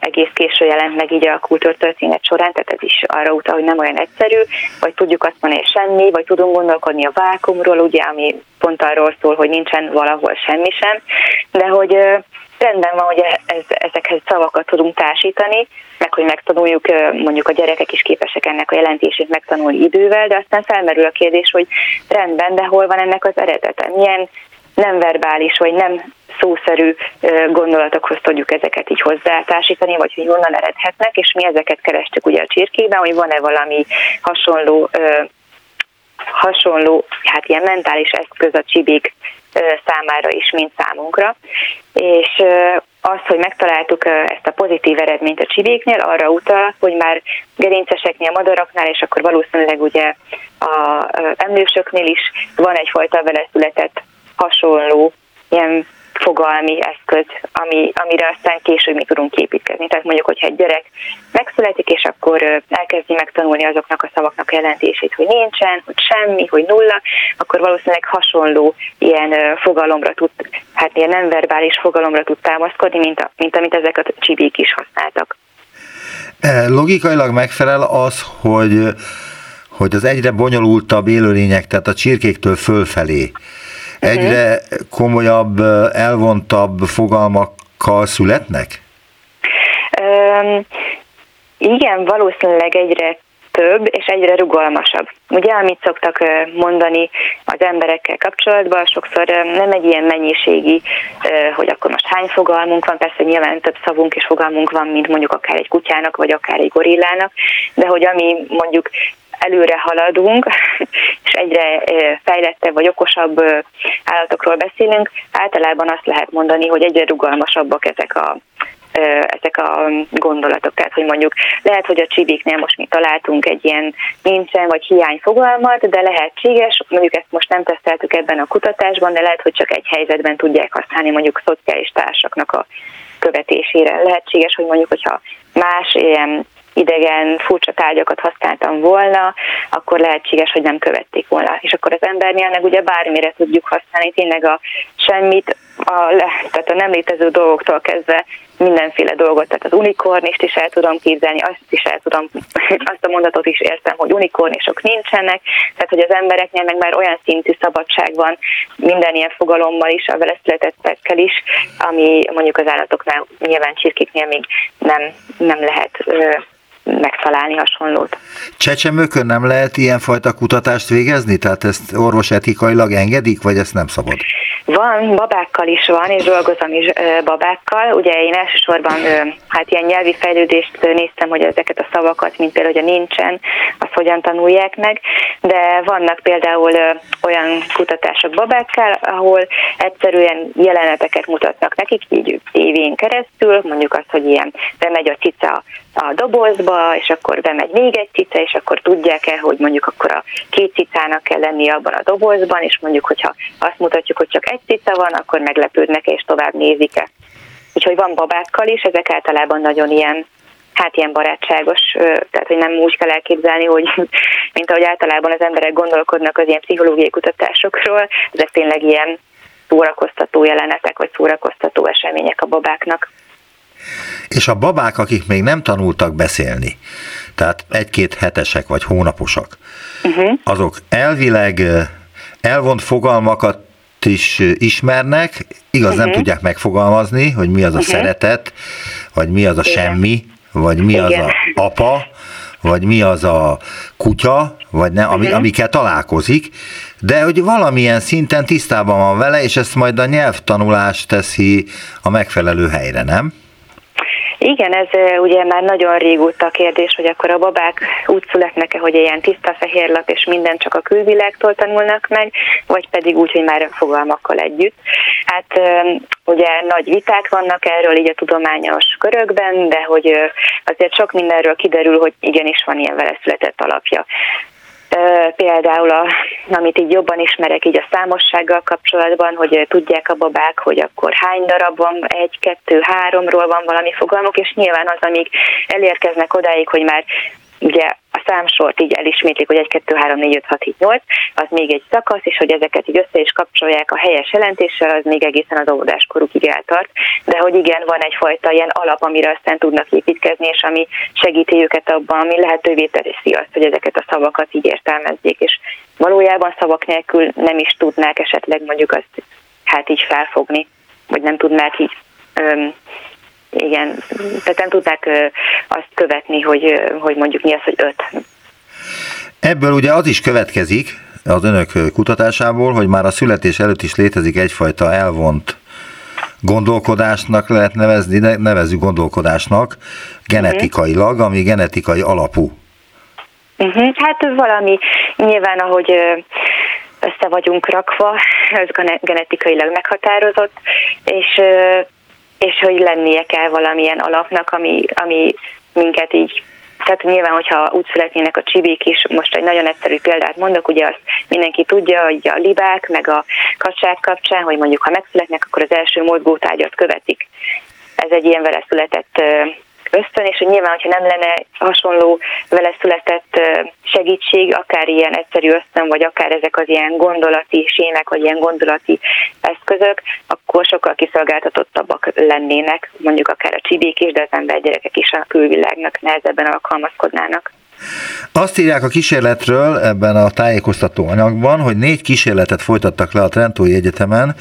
egész késő jelent meg így a kultúrtörténet során, tehát ez is arra utal, hogy nem olyan egyszerű, vagy tudjuk azt mondani, hogy semmi, vagy tudunk gondolkodni a vákumról, ugye, ami pont arról szól, hogy nincsen valahol semmi sem, de hogy rendben van, hogy ez, ezekhez szavakat tudunk társítani, meg hogy megtanuljuk, mondjuk a gyerekek is képesek ennek a jelentését megtanulni idővel, de aztán felmerül a kérdés, hogy rendben, de hol van ennek az eredete? Milyen nem verbális, vagy nem szószerű gondolatokhoz tudjuk ezeket így hozzátársítani, vagy hogy honnan eredhetnek, és mi ezeket kerestük ugye a csirkében, hogy van-e valami hasonló hasonló, hát ilyen mentális eszköz a csibék számára is, mint számunkra. És az, hogy megtaláltuk ezt a pozitív eredményt a csibéknél, arra utal, hogy már gerinceseknél, madaraknál, és akkor valószínűleg ugye a emlősöknél is van egyfajta vele született hasonló ilyen fogalmi eszköz, ami, amire aztán később mi tudunk építkezni. Tehát mondjuk, hogyha egy gyerek megszületik, és akkor elkezdi megtanulni azoknak a szavaknak a jelentését, hogy nincsen, hogy semmi, hogy nulla, akkor valószínűleg hasonló ilyen fogalomra tud, hát ilyen nem verbális fogalomra tud támaszkodni, mint, a, mint amit ezek a csibék is használtak. E, logikailag megfelel az, hogy hogy az egyre bonyolultabb élőlények, tehát a csirkéktől fölfelé egyre komolyabb, elvontabb fogalmakkal születnek? Um, igen, valószínűleg egyre több és egyre rugalmasabb. Ugye, amit szoktak mondani az emberekkel kapcsolatban, sokszor nem egy ilyen mennyiségi, hogy akkor most hány fogalmunk van, persze nyilván több szavunk és fogalmunk van, mint mondjuk akár egy kutyának, vagy akár egy gorillának, de hogy ami mondjuk előre haladunk, és egyre fejlettebb vagy okosabb állatokról beszélünk, általában azt lehet mondani, hogy egyre rugalmasabbak ezek a ezek a gondolatok. Tehát, hogy mondjuk lehet, hogy a csibéknél most mi találtunk egy ilyen nincsen vagy hiány fogalmat, de lehetséges, mondjuk ezt most nem teszteltük ebben a kutatásban, de lehet, hogy csak egy helyzetben tudják használni mondjuk szociális társaknak a követésére. Lehetséges, hogy mondjuk, hogyha más ilyen idegen, furcsa tárgyakat használtam volna, akkor lehetséges, hogy nem követték volna. És akkor az embernél meg ugye bármire tudjuk használni, tényleg a semmit, a, tehát a nem létező dolgoktól kezdve mindenféle dolgot, tehát az unikornist is el tudom képzelni, azt is el tudom, azt a mondatot is értem, hogy unikornisok nincsenek, tehát hogy az embereknél meg már olyan szintű szabadság van minden ilyen fogalommal is, a vele születettekkel is, ami mondjuk az állatoknál, nyilván csirkéknél még nem, nem lehet megtalálni hasonlót. Csecsemőkön nem lehet ilyenfajta kutatást végezni? Tehát ezt orvosetikailag engedik, vagy ezt nem szabad? Van, babákkal is van, és dolgozom is babákkal. Ugye én elsősorban hát ilyen nyelvi fejlődést néztem, hogy ezeket a szavakat, mint például, hogy a nincsen, azt hogyan tanulják meg, de vannak például olyan kutatások babákkal, ahol egyszerűen jeleneteket mutatnak nekik, így évén keresztül, mondjuk azt, hogy ilyen bemegy a cica a dobozba, és akkor bemegy még egy cica, és akkor tudják-e, hogy mondjuk akkor a két cicának kell lenni abban a dobozban, és mondjuk, hogyha azt mutatjuk, hogy csak egy cica van, akkor meglepődnek és tovább nézik-e. Úgyhogy van babákkal is, ezek általában nagyon ilyen hát ilyen barátságos, tehát hogy nem úgy kell elképzelni, hogy mint ahogy általában az emberek gondolkodnak az ilyen pszichológiai kutatásokról, ezek tényleg ilyen szórakoztató jelenetek, vagy szórakoztató események a babáknak. És a babák, akik még nem tanultak beszélni, tehát egy-két hetesek vagy hónaposak, uh-huh. azok elvileg elvont fogalmakat is ismernek, igaz, uh-huh. nem mhm. tudják megfogalmazni, hogy mi az a uh-huh. szeretet, vagy mi az a Igen. semmi, vagy mi Igen. az a apa, vagy mi az a kutya, vagy ne, ami, uh-huh. amikkel találkozik, de hogy valamilyen szinten tisztában van vele, és ezt majd a nyelvtanulás teszi a megfelelő helyre, nem? Igen, ez ugye már nagyon régóta kérdés, hogy akkor a babák úgy születnek-e, hogy ilyen tiszta fehér lap és minden csak a külvilágtól tanulnak meg, vagy pedig úgy, hogy már fogalmakkal együtt. Hát ugye nagy viták vannak erről így a tudományos körökben, de hogy azért sok mindenről kiderül, hogy igenis van ilyen vele született alapja például, a, amit így jobban ismerek így a számossággal kapcsolatban, hogy tudják a babák, hogy akkor hány darab van, egy, kettő, háromról van valami fogalmuk, és nyilván az, amíg elérkeznek odáig, hogy már ugye a számsort így elismétlik, hogy 1, 2, 3, 4, 5, 6, 7, 8, az még egy szakasz, és hogy ezeket így össze is kapcsolják a helyes jelentéssel, az még egészen az óvodáskorukig eltart. De hogy igen, van egyfajta ilyen alap, amire aztán tudnak építkezni, és ami segíti őket abban, ami lehetővé teszi azt, hogy ezeket a szavakat így értelmezzék, és valójában szavak nélkül nem is tudnák esetleg mondjuk azt hát így felfogni, vagy nem tudnák így öm, igen, tehát nem tudták azt követni, hogy, hogy mondjuk mi az, hogy öt. Ebből ugye az is következik az önök kutatásából, hogy már a születés előtt is létezik egyfajta elvont gondolkodásnak lehet nevezni, de nevezzük gondolkodásnak genetikailag, ami genetikai alapú. Uh-huh. Hát valami nyilván, ahogy össze vagyunk rakva, ez genetikailag meghatározott, és és hogy lennie kell valamilyen alapnak, ami, ami minket így tehát nyilván, hogyha úgy születnének a csibék is, most egy nagyon egyszerű példát mondok, ugye azt mindenki tudja, hogy a libák, meg a kacsák kapcsán, hogy mondjuk ha megszületnek, akkor az első mozgótárgyat követik. Ez egy ilyen vele született ösztön, és hogy nyilván, hogyha nem lenne hasonló vele született segítség, akár ilyen egyszerű ösztön, vagy akár ezek az ilyen gondolati sémek, vagy ilyen gondolati eszközök, akkor sokkal kiszolgáltatottabbak lennének, mondjuk akár a csibék is, de az embergyerekek is a külvilágnak nehezebben alkalmazkodnának. Azt írják a kísérletről ebben a tájékoztató anyagban, hogy négy kísérletet folytattak le a Trentói Egyetemen,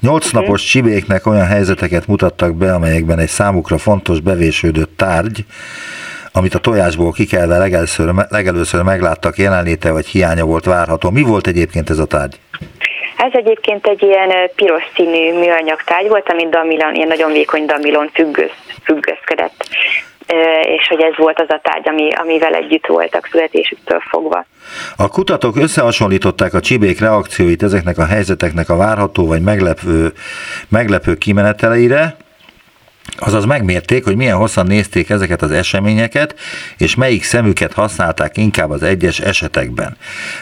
nyolc napos csibéknek olyan helyzeteket mutattak be, amelyekben egy számukra fontos bevésődött tárgy, amit a tojásból kikelve legelőször, legelőször megláttak jelenléte vagy hiánya volt várható. Mi volt egyébként ez a tárgy? Ez egyébként egy ilyen piros színű műanyag tárgy volt, amit damilon, ilyen nagyon vékony damilon függöz, függözkedett és hogy ez volt az a tárgy, ami, amivel együtt voltak születésüktől fogva. A kutatók összehasonlították a csibék reakcióit ezeknek a helyzeteknek a várható vagy meglepő, meglepő kimeneteleire, Azaz megmérték, hogy milyen hosszan nézték ezeket az eseményeket, és melyik szemüket használták inkább az egyes esetekben.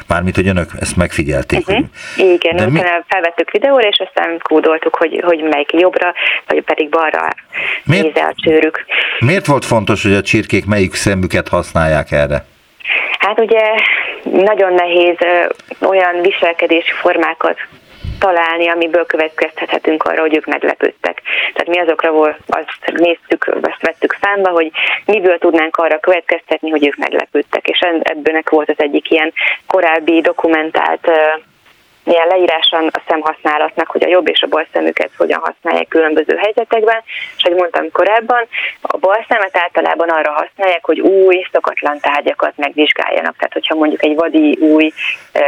Mármint, hogy önök ezt megfigyelték. Uh-huh. Hogy... Igen, De mi... felvettük videóra, és aztán kódoltuk, hogy, hogy melyik jobbra, vagy pedig balra miért, nézze a csőrük. Miért volt fontos, hogy a csirkék melyik szemüket használják erre? Hát ugye nagyon nehéz olyan viselkedési formákat találni, amiből következtethetünk arra, hogy ők meglepődtek. Tehát mi azokra volt, azt néztük, azt vettük számba, hogy miből tudnánk arra következtetni, hogy ők meglepődtek. És ebből volt az egyik ilyen korábbi dokumentált milyen leíráson a szemhasználatnak, hogy a jobb és a bal szemüket hogyan használják különböző helyzetekben, és ahogy mondtam korábban, a bal szemet általában arra használják, hogy új, szokatlan tárgyakat megvizsgáljanak. Tehát, hogyha mondjuk egy vadi új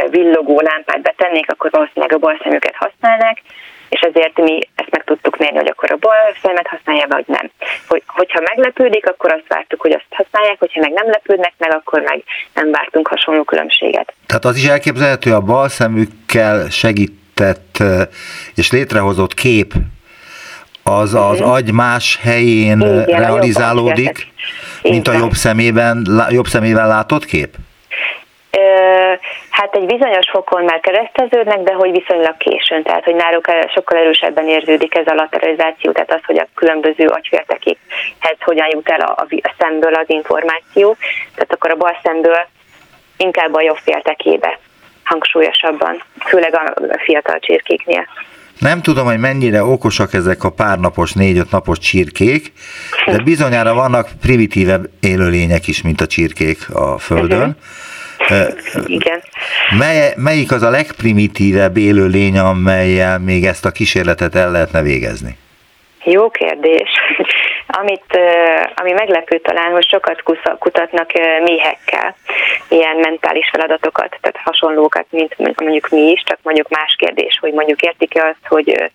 villogó lámpát betennék, akkor valószínűleg a bal szemüket használnák, és ezért mi ezt meg tudtuk mérni, hogy akkor a bal szemet használja, vagy nem. Hogy, hogyha meglepődik, akkor azt vártuk, hogy azt használják, hogyha meg nem lepődnek meg, akkor meg nem vártunk hasonló különbséget. Tehát az is elképzelhető, a bal szemükkel segített és létrehozott kép az az mhm. agy más helyén Igen, realizálódik, a mint a jobb szemében, jobb szemével látott kép? Hát egy bizonyos fokon már kereszteződnek, de hogy viszonylag későn, tehát hogy náluk sokkal erősebben érződik ez a lateralizáció, tehát az, hogy a különböző agyféltekékhez hogyan jut el a, a szemből az információ, tehát akkor a bal szemből inkább a jobb féltekébe hangsúlyosabban, főleg a fiatal csirkéknél. Nem tudom, hogy mennyire okosak ezek a párnapos, négy-öt napos csirkék, de bizonyára vannak primitívebb élőlények is, mint a csirkék a Földön. Uh-huh. Igen. Mely, melyik az a legprimitívebb élőlény, amelyel még ezt a kísérletet el lehetne végezni? Jó kérdés. Amit, ami meglepő talán, hogy sokat kutatnak méhekkel, ilyen mentális feladatokat, tehát hasonlókat, mint mondjuk mi is, csak mondjuk más kérdés, hogy mondjuk értik-e azt, hogy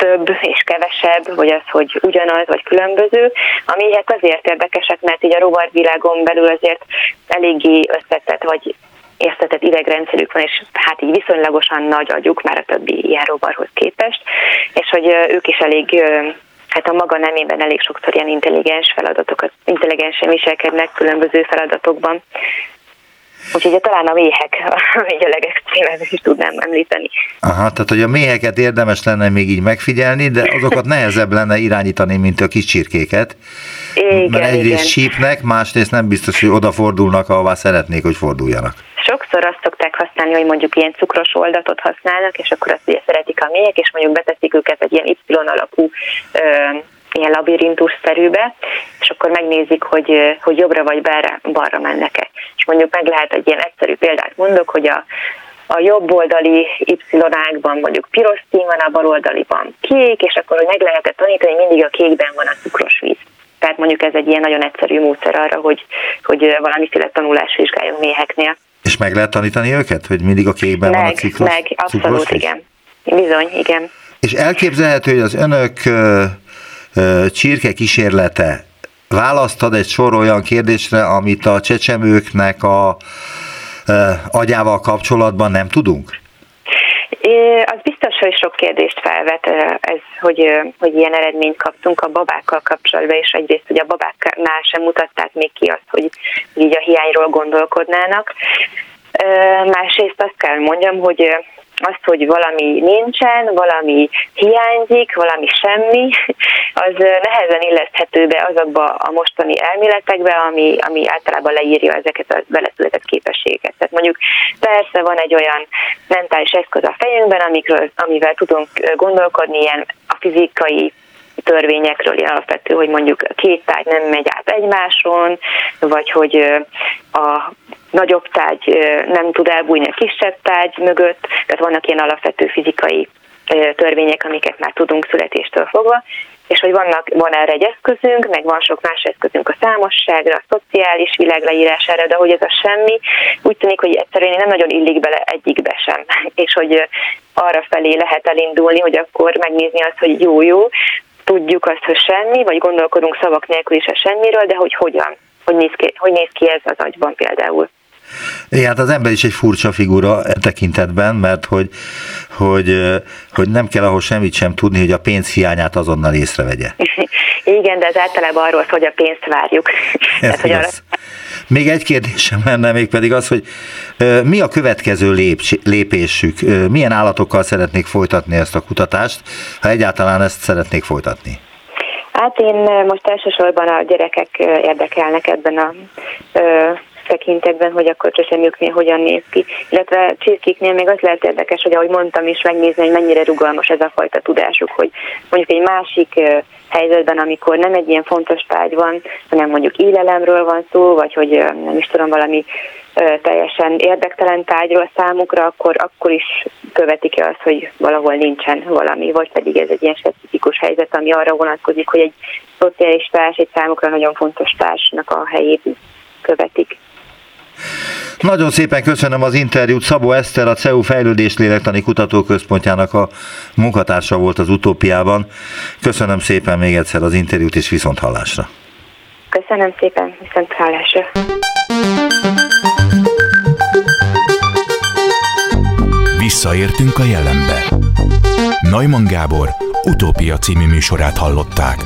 több és kevesebb, vagy az, hogy ugyanaz, vagy különböző. A méhek azért érdekesek, mert így a rovarvilágon belül azért eléggé összetett, vagy értetett idegrendszerük van, és hát így viszonylagosan nagy agyuk már a többi ilyen rovarhoz képest, és hogy ők is elég hát a maga nemében elég sokszor ilyen intelligens feladatokat, intelligensen viselkednek különböző feladatokban. Úgyhogy talán a méhek, így a legextrémebb is tudnám említeni. Aha, tehát hogy a méheket érdemes lenne még így megfigyelni, de azokat nehezebb lenne irányítani, mint a kis csirkéket. Igen, mert egyrészt igen. sípnek, másrészt nem biztos, hogy odafordulnak, ahová szeretnék, hogy forduljanak. Sokszor azt szokták használni, hogy mondjuk ilyen cukros oldatot használnak, és akkor azt ugye szeretik a méhek, és mondjuk beteszik őket egy ilyen Y alakú ö, ilyen labirintus-szerűbe, és akkor megnézik, hogy, hogy jobbra vagy balra, balra mennek-e. És mondjuk meg lehet egy ilyen egyszerű példát mondok, hogy a, a jobb oldali Y-ágban mondjuk piros szín van, a bal oldaliban kék, és akkor hogy meg lehetett tanítani, hogy mindig a kékben van a cukros víz. Tehát mondjuk ez egy ilyen nagyon egyszerű módszer arra, hogy, hogy valamiféle tanulás vizsgáljon méheknél. És meg lehet tanítani őket, hogy mindig a kékben meg, van a ciklos, Meg, abszolút, igen. Bizony, igen. És elképzelhető, hogy az önök csirke kísérlete választad egy sor olyan kérdésre, amit a csecsemőknek a agyával kapcsolatban nem tudunk? Az biztos, hogy sok kérdést felvet ez, hogy, hogy ilyen eredményt kaptunk a babákkal kapcsolatban, és egyrészt, hogy a babáknál sem mutatták még ki azt, hogy így a hiányról gondolkodnának. Másrészt azt kell mondjam, hogy azt, hogy valami nincsen, valami hiányzik, valami semmi, az nehezen illeszthető be azokba a mostani elméletekbe, ami, ami általában leírja ezeket a beleszületett képességeket. Tehát mondjuk persze van egy olyan mentális eszköz a fejünkben, amikről, amivel tudunk gondolkodni, ilyen a fizikai törvényekről ilyen alapvető, hogy mondjuk két tárgy nem megy át egymáson, vagy hogy a nagyobb tárgy nem tud elbújni a kisebb tárgy mögött, tehát vannak ilyen alapvető fizikai törvények, amiket már tudunk születéstől fogva, és hogy vannak, van erre egy eszközünk, meg van sok más eszközünk a számosságra, a szociális világ leírására, de hogy ez a semmi, úgy tűnik, hogy egyszerűen nem nagyon illik bele egyikbe sem, és hogy arra felé lehet elindulni, hogy akkor megnézni azt, hogy jó-jó, tudjuk azt, hogy semmi, vagy gondolkodunk szavak nélkül is a semmiről, de hogy hogyan, hogy néz ki, hogy néz ki ez az agyban például. Igen, hát az ember is egy furcsa figura e tekintetben, mert hogy, hogy, hogy nem kell ahhoz semmit sem tudni, hogy a pénz hiányát azonnal észrevegye. Igen, de ez általában arról hogy a pénzt várjuk. Ez Tehát, hogy arra... Még egy kérdésem lenne, még pedig az, hogy mi a következő lépésük? Milyen állatokkal szeretnék folytatni ezt a kutatást, ha egyáltalán ezt szeretnék folytatni? Hát én most elsősorban a gyerekek érdekelnek ebben a tekintetben, hogy akkor csecsemőknél hogyan néz ki. Illetve csirkéknél még az lehet érdekes, hogy ahogy mondtam is, megnézni, hogy mennyire rugalmas ez a fajta tudásuk, hogy mondjuk egy másik helyzetben, amikor nem egy ilyen fontos tárgy van, hanem mondjuk élelemről van szó, vagy hogy nem is tudom, valami teljesen érdektelen tárgyról számukra, akkor, akkor is követik-e azt, hogy valahol nincsen valami, vagy pedig ez egy ilyen specifikus helyzet, ami arra vonatkozik, hogy egy szociális társ, egy számukra nagyon fontos társnak a helyét követik. Nagyon szépen köszönöm az interjút. Szabó Eszter, a CEU Fejlődés Lélektani Kutatóközpontjának a munkatársa volt az utópiában. Köszönöm szépen még egyszer az interjút, és viszont hallásra. Köszönöm szépen, viszont hallásra. Visszaértünk a jelenbe. Neumann Gábor utópia című műsorát hallották.